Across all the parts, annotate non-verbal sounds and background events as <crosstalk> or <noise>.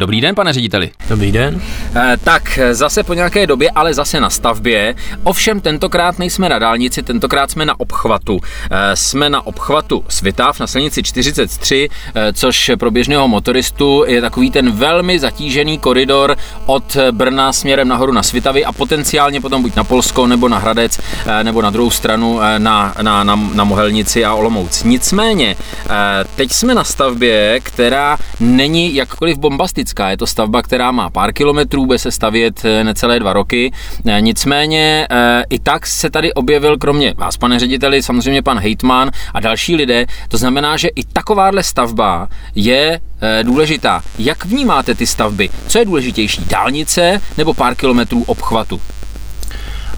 Dobrý den, pane řediteli. Dobrý den. E, tak zase po nějaké době, ale zase na stavbě. Ovšem tentokrát nejsme na dálnici, tentokrát jsme na obchvatu. E, jsme na obchvatu Svitav na silnici 43, e, což pro běžného motoristu je takový ten velmi zatížený koridor od Brna směrem nahoru na Svitavy a potenciálně potom buď na Polsko nebo na Hradec e, nebo na druhou stranu e, na, na, na, na Mohelnici a Olomouc. Nicméně, e, teď jsme na stavbě, která není jakkoliv bombastická fantastická. Je to stavba, která má pár kilometrů, bude se stavět eh, necelé dva roky. Eh, nicméně eh, i tak se tady objevil kromě vás, pane řediteli, samozřejmě pan Hejtman a další lidé. To znamená, že i takováhle stavba je důležitá. Jak vnímáte ty stavby? Co je důležitější? Dálnice nebo pár kilometrů obchvatu?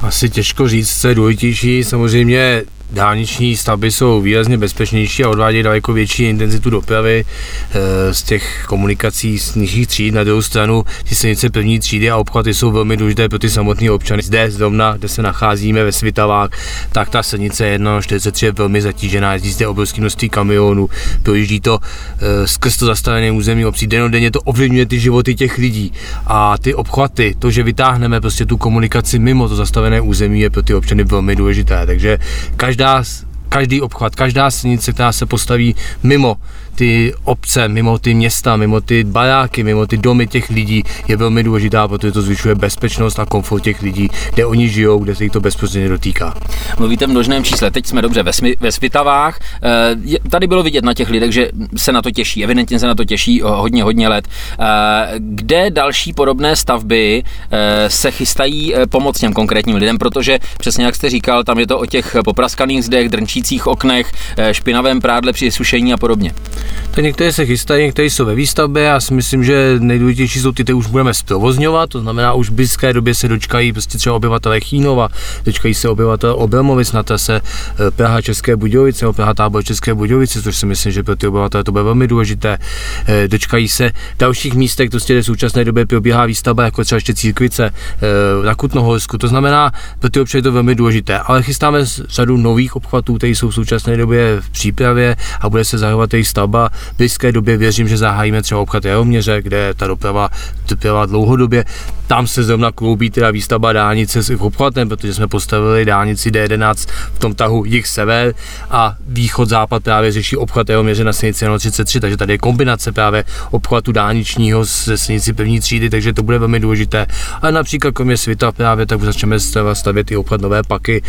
Asi těžko říct, co je důležitější. Samozřejmě dálniční stavby jsou výrazně bezpečnější a odvádějí daleko větší intenzitu dopravy eh, z těch komunikací z nižších tříd. Na druhou stranu ty silnice první třídy a obchvaty jsou velmi důležité pro ty samotné občany. Zde zrovna, kde se nacházíme ve Svitavách, tak ta silnice 1.43 je velmi zatížená, jezdí zde obrovské množství kamionů, projíždí to eh, skrz to zastavené území obcí. Denodenně to ovlivňuje ty životy těch lidí a ty obchvaty, to, že vytáhneme prostě tu komunikaci mimo to zastavené území, je pro ty občany velmi důležité. Takže každá každá, každý obchvat, každá silnice, která se postaví mimo ty obce, mimo ty města, mimo ty baráky, mimo ty domy těch lidí je velmi důležitá, protože to zvyšuje bezpečnost a komfort těch lidí, kde oni žijou, kde se jich to bezprostředně dotýká. Mluvíte v množném čísle, teď jsme dobře ve, smi, ve Svitavách. E, tady bylo vidět na těch lidech, že se na to těší, evidentně se na to těší hodně, hodně let. E, kde další podobné stavby e, se chystají pomoct těm konkrétním lidem, protože přesně jak jste říkal, tam je to o těch popraskaných zdech, drnčících oknech, špinavém prádle při sušení a podobně. Tak některé se chystají, některé jsou ve výstavbě. Já si myslím, že nejdůležitější jsou ty, které už budeme zprovozňovat, to znamená, už v blízké době se dočkají prostě třeba obyvatelé Chínova, dočkají se obyvatelé Obelmovic na trase eh, Praha České Budějovice nebo Praha Tábor České Budějovice, což si myslím, že pro ty obyvatele to bude velmi důležité. Eh, dočkají se dalších místech, prostě v současné době probíhá výstavba, jako třeba ještě Církvice eh, na Kutnohorsku. To znamená, pro ty občany to velmi důležité. Ale chystáme řadu nových obchvatů, které jsou v současné době v přípravě a bude se zahajovat jejich stavba doprava. V blízké době věřím, že zahájíme třeba obchod Jaroměře, kde ta doprava trpěla dlouhodobě. Tam se zrovna kloubí teda výstavba dálnice s obchvatem, protože jsme postavili dálnici D11 v tom tahu jich sever a východ západ právě řeší obchvat Jaroměře na silnici 33, takže tady je kombinace právě obchvatu dálničního se silnici první třídy, takže to bude velmi důležité. A například kromě světa právě tak začneme stavět i obchvat Nové Paky,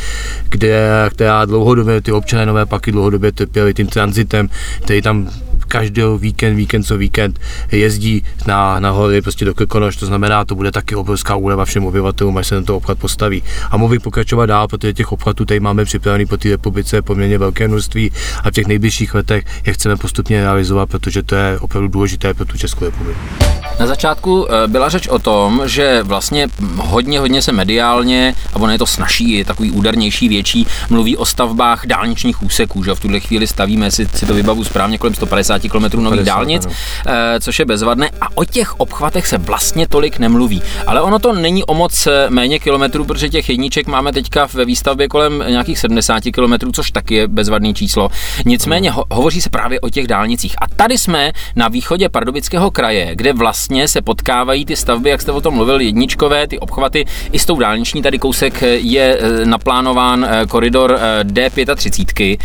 kde, která dlouhodobě ty občané Nové Paky dlouhodobě trpěli tím transitem, který tam každý víkend, víkend co víkend jezdí na, na hory prostě do Krkonoš, to znamená, to bude taky obrovská úleva všem obyvatelům, až se tento obchvat postaví. A mohu pokračovat dál, protože těch obchvatů tady máme připravený po té republice poměrně velké množství a v těch nejbližších letech je chceme postupně realizovat, protože to je opravdu důležité pro tu Českou republiku. Na začátku eh, byla řeč o tom, že vlastně hodně, hodně se mediálně, a ono je to snažší, takový údernější, větší, mluví o stavbách dálničních úseků, že v tuhle chvíli stavíme, si, si to vybavu správně, kolem 150 km nových dálnic, ano. Eh, což je bezvadné. A o těch obchvatech se vlastně tolik nemluví. Ale ono to není o moc eh, méně kilometrů, protože těch jedniček máme teďka ve výstavbě kolem nějakých 70 km, což taky je bezvadný číslo. Nicméně ho, hovoří se právě o těch dálnicích. A tady jsme na východě Pardubického kraje, kde vlastně se potkávají ty stavby, jak jste o tom mluvil, jedničkové, ty obchvaty i s tou dálniční. Tady kousek je eh, naplánován koridor D35,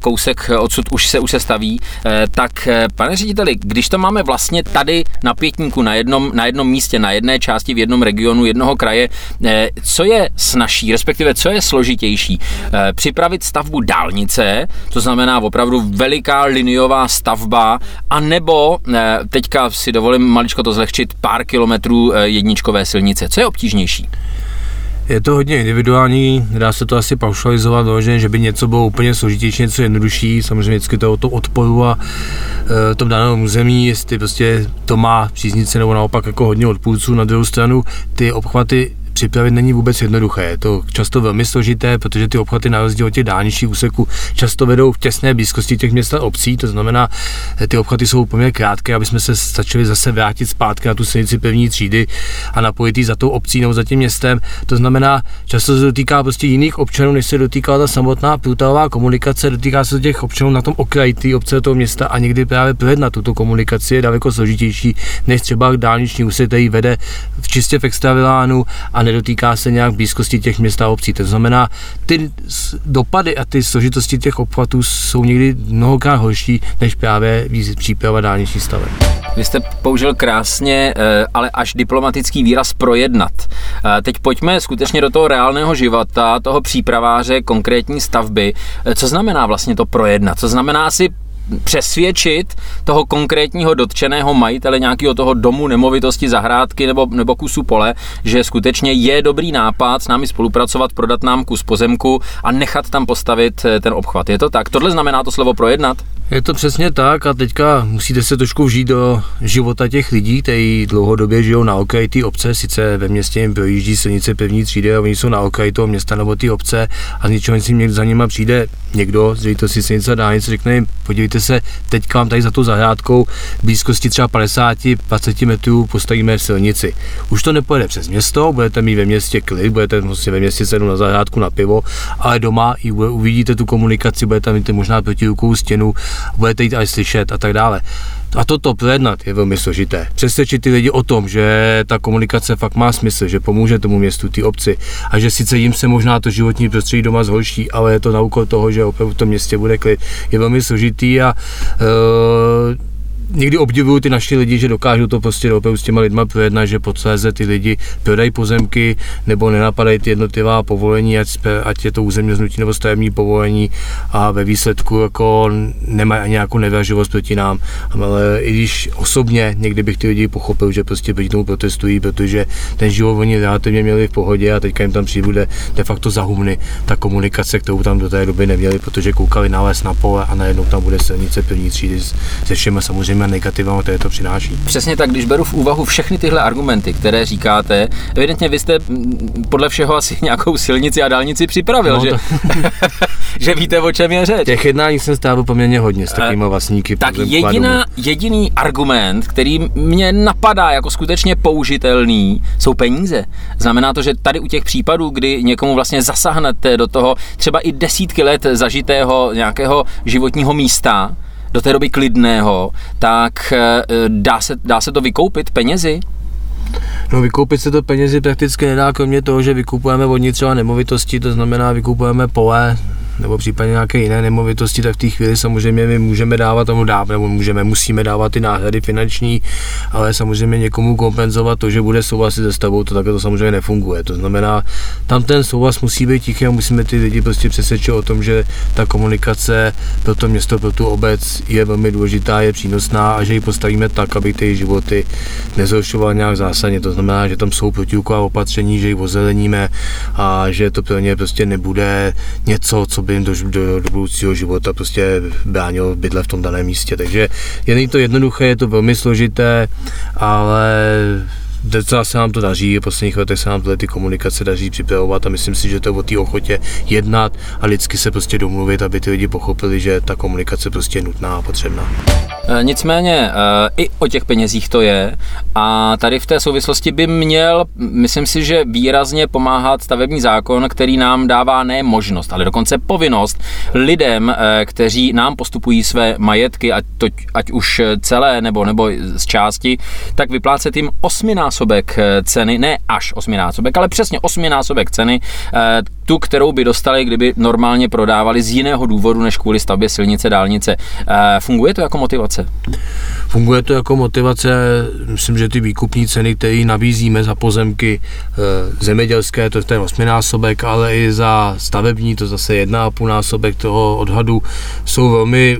kousek odsud už se už se staví, tak tak, eh, pane řediteli, když to máme vlastně tady na pětníku, na jednom, na jednom místě, na jedné části, v jednom regionu, jednoho kraje, eh, co je snažší, respektive co je složitější? Eh, připravit stavbu dálnice, to znamená opravdu veliká liniová stavba, a nebo teďka si dovolím maličko to zlehčit, pár kilometrů jedničkové silnice. Co je obtížnější? Je to hodně individuální, dá se to asi paušalizovat, doženě, že by něco bylo úplně složitější, něco jednodušší, samozřejmě vždycky to o to odporu a e, tom daném území, jestli prostě to má příznice nebo naopak jako hodně odpůrců. Na druhou stranu ty obchvaty připravit není vůbec jednoduché. Je to často velmi složité, protože ty obchvaty na rozdíl od těch dálničních úseků často vedou v těsné blízkosti těch měst a obcí, to znamená, ty obchvaty jsou poměrně krátké, aby jsme se začali zase vrátit zpátky na tu silnici pevní třídy a napojit ji za tou obcí nebo za tím městem. To znamená, často se dotýká prostě jiných občanů, než se dotýká ta samotná průtahová komunikace, dotýká se těch občanů na tom okraji té obce toho města a někdy právě projednat tuto komunikaci je daleko složitější, než třeba dálniční úsek, který vede v čistě v extravilánu a nedotýká se nějak blízkosti těch měst a obcí. To znamená, ty dopady a ty složitosti těch obchvatů jsou někdy mnohokrát horší, než právě příprava dálniční staveb. Vy jste použil krásně, eh, ale až diplomatický výraz projednat. Eh, teď pojďme skutečně do toho reálného života, toho přípraváře konkrétní stavby. Eh, co znamená vlastně to projednat? Co znamená si přesvědčit toho konkrétního dotčeného majitele nějakého toho domu, nemovitosti, zahrádky nebo, nebo kusu pole, že skutečně je dobrý nápad s námi spolupracovat, prodat nám kus pozemku a nechat tam postavit ten obchvat. Je to tak? Tohle znamená to slovo projednat? Je to přesně tak a teďka musíte se trošku vžít do života těch lidí, kteří dlouhodobě žijou na okraji té obce, sice ve městě jim projíždí silnice pevní třídy a oni jsou na okraji toho města nebo té obce a z ničeho si za nima přijde někdo z ředitelství silnice a dálnice, řekne jim, podívejte se, teďka vám tady za tou zahrádkou v blízkosti třeba 50-20 metrů postavíme silnici. Už to nepojede přes město, budete mít ve městě klid, budete prostě ve městě sednout na zahrádku na pivo, ale doma i uvidíte tu komunikaci, budete mít možná protirukou stěnu, budete jít až slyšet a tak dále. A toto projednat je velmi složité. Přesvědčit ty lidi o tom, že ta komunikace fakt má smysl, že pomůže tomu městu, ty obci a že sice jim se možná to životní prostředí doma zhorší, ale je to na úkol toho, že opravdu v tom městě bude klid, je velmi složitý a uh, někdy obdivuju ty naši lidi, že dokážou to prostě opravdu s těma lidma projednat, že po CZ ty lidi prodají pozemky nebo nenapadají ty jednotlivá povolení, ať, ať je to územně znutí nebo stavební povolení a ve výsledku jako nemají ani nějakou nevraživost proti nám. Ale i když osobně někdy bych ty lidi pochopil, že prostě proti tomu protestují, protože ten život oni relativně měli v pohodě a teďka jim tam přibude de facto zahumny ta komunikace, kterou tam do té doby neměli, protože koukali na les, na pole a najednou tam bude silnice první třídy se všemi samozřejmě pozitivními a negativami, které to přináší. Přesně tak, když beru v úvahu všechny tyhle argumenty, které říkáte, evidentně vy jste podle všeho asi <laughs> nějakou silnici a dálnici připravil, no, že, <laughs> že víte, o čem je řeč. Těch jednání jsem strávil poměrně hodně s takovými vlastníky. Tak jediná, jediný argument, který mě napadá jako skutečně použitelný, jsou peníze. Znamená to, že tady u těch případů, kdy někomu vlastně zasahnete do toho třeba i desítky let zažitého nějakého životního místa, do té doby klidného, tak eh, dá se, dá se to vykoupit penězi? No vykoupit se to penězi prakticky nedá, kromě toho, že vykupujeme vodní třeba nemovitosti, to znamená vykupujeme pole, nebo případně nějaké jiné nemovitosti, tak v té chvíli samozřejmě my můžeme dávat tomu dát, nebo můžeme, musíme dávat ty náhrady finanční, ale samozřejmě někomu kompenzovat to, že bude souhlasit se stavou, to takhle to samozřejmě nefunguje. To znamená, tam ten souhlas musí být tichý a musíme ty lidi prostě přesvědčit o tom, že ta komunikace pro to město, pro tu obec je velmi důležitá, je přínosná a že ji postavíme tak, aby ty životy nezhoršovaly nějak zásadně. To znamená, že tam jsou protiúková opatření, že ji ozeleníme a že to pro ně prostě nebude něco, co by by jim do, do, do budoucího života prostě bránil bydle v tom daném místě. Takže je to jednoduché, je to velmi složité, ale docela se nám to daří, v posledních letech se nám tyhle ty komunikace daří připravovat a myslím si, že to je o té ochotě jednat a lidsky se prostě domluvit, aby ty lidi pochopili, že ta komunikace prostě je nutná a potřebná. E, nicméně e, i o těch penězích to je a tady v té souvislosti by měl, myslím si, že výrazně pomáhat stavební zákon, který nám dává ne možnost, ale dokonce povinnost lidem, e, kteří nám postupují své majetky, ať, to, ať už celé nebo, nebo z části, tak vyplácet jim osminásobek osminásobek eh, ceny, ne až osminásobek, ale přesně osminásobek ceny, eh, tu, kterou by dostali, kdyby normálně prodávali z jiného důvodu než kvůli stavbě silnice, dálnice. Eh, funguje to jako motivace? Funguje to jako motivace, myslím, že ty výkupní ceny, které nabízíme za pozemky zemědělské, to je ten osminásobek, ale i za stavební, to zase jedna a půl násobek toho odhadu, jsou velmi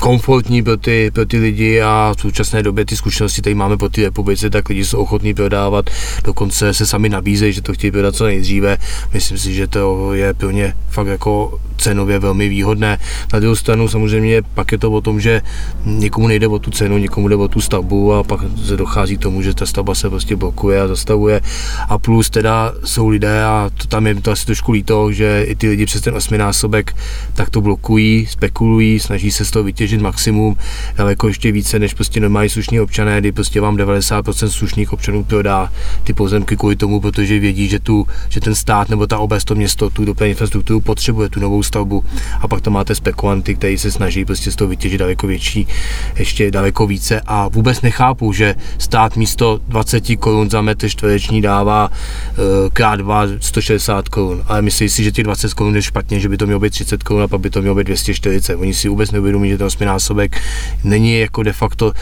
komfortní pro ty, pro ty lidi a v současné době ty zkušenosti, které máme po té republice, tak lidi jsou ochotní prodávat, dokonce se sami nabízejí, že to chtějí prodat co nejdříve. Myslím si, že to je pro ně fakt jako cenově velmi výhodné. Na druhou stranu samozřejmě pak je to o tom, že někomu nejde o tu cenu, někomu jde o tu stavbu a pak se dochází k tomu, že ta stavba se prostě blokuje a zastavuje. A plus teda jsou lidé, a to tam je to asi trošku líto, že i ty lidi přes ten osminásobek tak to blokují, spekulují, snaží se z toho vytěžit maximum, daleko ještě více než prostě normální slušní občané, kdy prostě vám 90% slušných občanů prodá ty pozemky kvůli tomu, protože vědí, že, tu, že ten stát nebo ta obec, to město, tu dopravní infrastrukturu potřebuje, tu novou stavbu. A pak tam máte spekulanty, kteří se snaží prostě z toho vytěžit daleko větší, ještě daleko více a vůbec nechápu, že stát místo 20 korun za metr čtvereční dává uh, krát 2 160 korun. Ale myslí si, že těch 20 korun je špatně, že by to mělo být 30 korun a pak by to mělo být 240. Oni si vůbec neuvědomí, že ten osminásobek není jako de facto uh,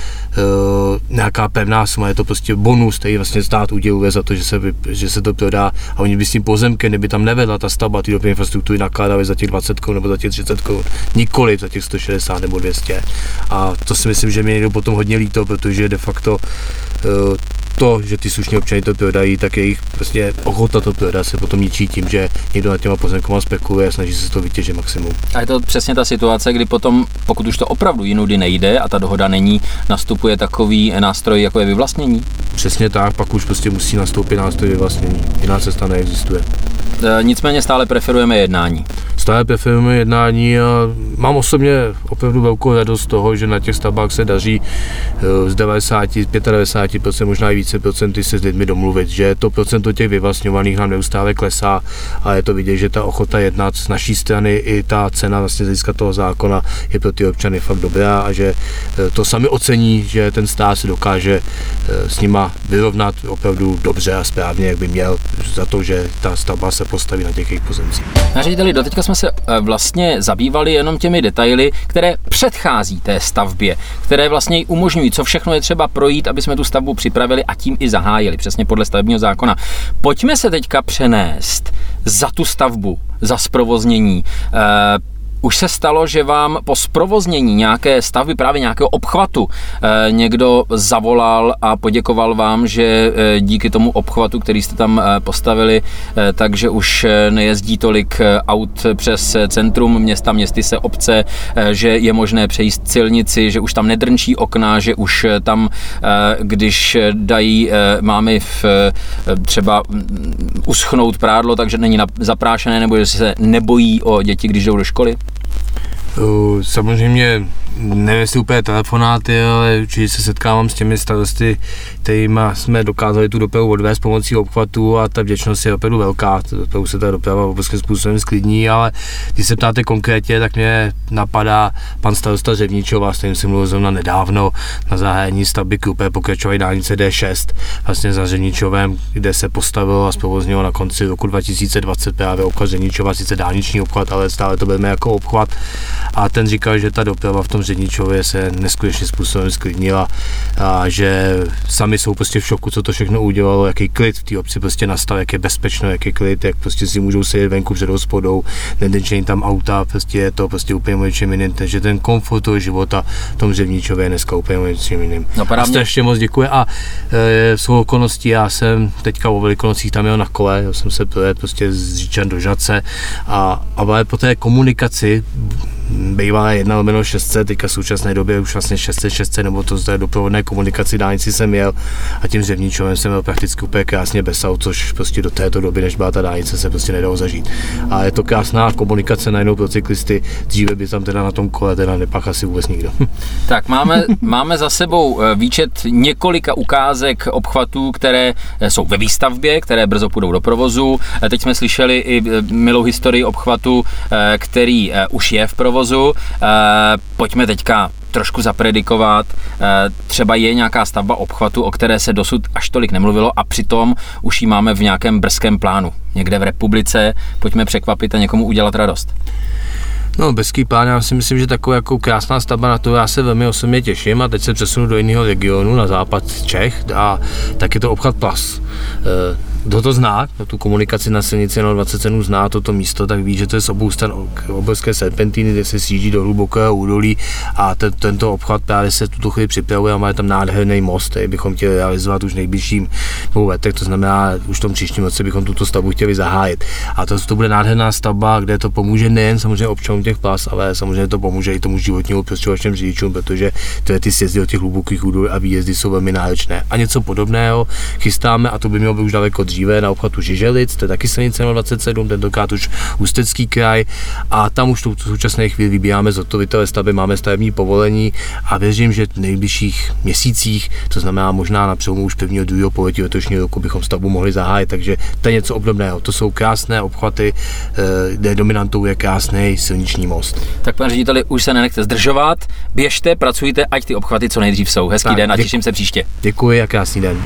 nějaká pevná suma, je to prostě bonus, který vlastně stát uděluje za to, že se, že se to prodá a oni by s tím pozemkem, kdyby tam nevedla ta stavba ty dopravní infrastruktury, nakládali za těch 20 korun nebo za těch 30 korun, nikoli za těch 160 nebo 200. A to si myslím, že mi někdo potom hodně líto, protože de facto uh, to, že ty slušní občany to prodají, tak jejich prostě ochota to prodat se potom ničí tím, že někdo na těma pozemkama spekuluje a snaží se to vytěžit maximum. A je to přesně ta situace, kdy potom, pokud už to opravdu jinudy nejde a ta dohoda není, nastupuje takový nástroj, jako je vyvlastnění? Přesně tak, pak už prostě musí nastoupit nástroj vyvlastnění. Jiná cesta neexistuje. E, nicméně stále preferujeme jednání. Stále preferujeme jednání a mám osobně opravdu velkou radost z toho, že na těch stavbách se daří e, z 90, 95%, možná i více procenty se s lidmi domluvit, že to procento těch vyvlastňovaných nám neustále klesá a je to vidět, že ta ochota jednat z naší strany i ta cena vlastně získá toho zákona je pro ty občany fakt dobrá a že e, to sami ocení, že ten stát se dokáže s nima vyrovnat opravdu dobře a správně, jak by měl, za to, že ta stavba se postaví na těch jejich pozemcích. Na řediteli, doteďka jsme se eh, vlastně zabývali jenom těmi detaily, které předchází té stavbě, které vlastně ji umožňují, co všechno je třeba projít, aby jsme tu stavbu připravili a tím i zahájili, přesně podle stavebního zákona. Pojďme se teďka přenést za tu stavbu, za zprovoznění. Už se stalo, že vám po zprovoznění nějaké stavby, právě nějakého obchvatu, eh, někdo zavolal a poděkoval vám, že eh, díky tomu obchvatu, který jste tam eh, postavili, takže už nejezdí tolik aut přes centrum města, městy se obce, že je možné přejíst silnici, že už tam nedrnčí okna, že už tam, když dají mámy v, třeba mm, uschnout prádlo, takže není zaprášené, nebo že se nebojí o děti, když jdou do školy? Samozřejmě nevím, jestli úplně telefonáty, ale určitě se setkávám s těmi starosty, kterými jsme dokázali tu dopravu odvést pomocí obchvatu a ta vděčnost je opravdu velká. Opravdu se ta doprava obrovským způsobem sklidní, ale když se ptáte konkrétně, tak mě napadá pan starosta Řevničova, s kterým jsem mluvil zrovna nedávno na zahájení stavby Krupé pokračové dálnice D6, vlastně za Řevničovem, kde se postavilo a zprovoznilo na konci roku 2020 právě obchvat Řevničova, sice dálniční obchvat, ale stále to budeme jako obchvat. A ten říkal, že ta doprava v tom Ředničově se neskutečným způsobem sklidnila a že sami jsou prostě v šoku, co to všechno udělalo, jaký klid v té obci prostě nastal, jak je bezpečno, jaký klid, jak prostě si můžou sedět venku před hospodou, nedečení tam auta, prostě je to prostě úplně něčím jiným, takže ten komfort toho života v tom Ředničově je dneska úplně něčím jiným. No, a strašně moc děkuji a e, svou okolností já jsem teďka o velikonocích tam jel na kole, já jsem se projet prostě z Říčan do Žace a, ale po té komunikaci bývá 1 lomeno 600, teďka v současné době už vlastně 600, 600 nebo to zde doprovodné komunikaci dálnici jsem jel a tím Řevničovem jsem měl prakticky úplně krásně bez aut, což prostě do této doby, než byla ta dálnice, se prostě nedalo zažít. A je to krásná komunikace najednou pro cyklisty, dříve by tam teda na tom kole teda nepach asi vůbec nikdo. <laughs> Tak máme, máme za sebou eh, výčet několika ukázek obchvatů, které eh, jsou ve výstavbě, které brzo půjdou do provozu. Eh, teď jsme slyšeli i milou historii obchvatu, který už je v provozu provozu. Eh, pojďme teďka trošku zapredikovat. Eh, třeba je nějaká stavba obchvatu, o které se dosud až tolik nemluvilo a přitom už ji máme v nějakém brzkém plánu. Někde v republice. Pojďme překvapit a někomu udělat radost. No, bezký plán, já si myslím, že taková jako krásná stavba, na to já se velmi osobně těším a teď se přesunu do jiného regionu, na západ Čech a tak je to obchvat Plas. E, kdo to zná, kdo tu komunikaci na silnici 27 zná toto místo, tak ví, že to je z obou stran obrovské serpentiny, kde se sjíždí do hlubokého údolí a ten, tento obchvat právě se tuto chvíli připravuje a má tam nádherný most, který bychom chtěli realizovat už nejbližším dvou letech, to znamená, už v tom příštím roce bychom tuto stavbu chtěli zahájit. A to, to bude nádherná stavba, kde to pomůže nejen samozřejmě občanům těch plas, ale samozřejmě to pomůže i tomu životnímu prostředí řidičům, protože to ty sjezdy do těch hlubokých údolí a výjezdy jsou velmi náročné. A něco podobného chystáme a to by mělo být už daleko dříve na obchvatu Žiželic, to je taky silnice 27, tentokrát už Ústecký kraj a tam už v současné chvíli vybíráme zhotovitele stavby, máme stavební povolení a věřím, že v nejbližších měsících, to znamená možná na přelomu už prvního druhého poletí letošního roku bychom stavbu mohli zahájit, takže to je něco obdobného. To jsou krásné obchvaty, eh, kde dominantou je krásný silniční most. Tak pane řediteli, už se nenechte zdržovat, běžte, pracujte, ať ty obchvaty co nejdřív jsou. Hezký tak, den a těším se příště. Děkuji a krásný den.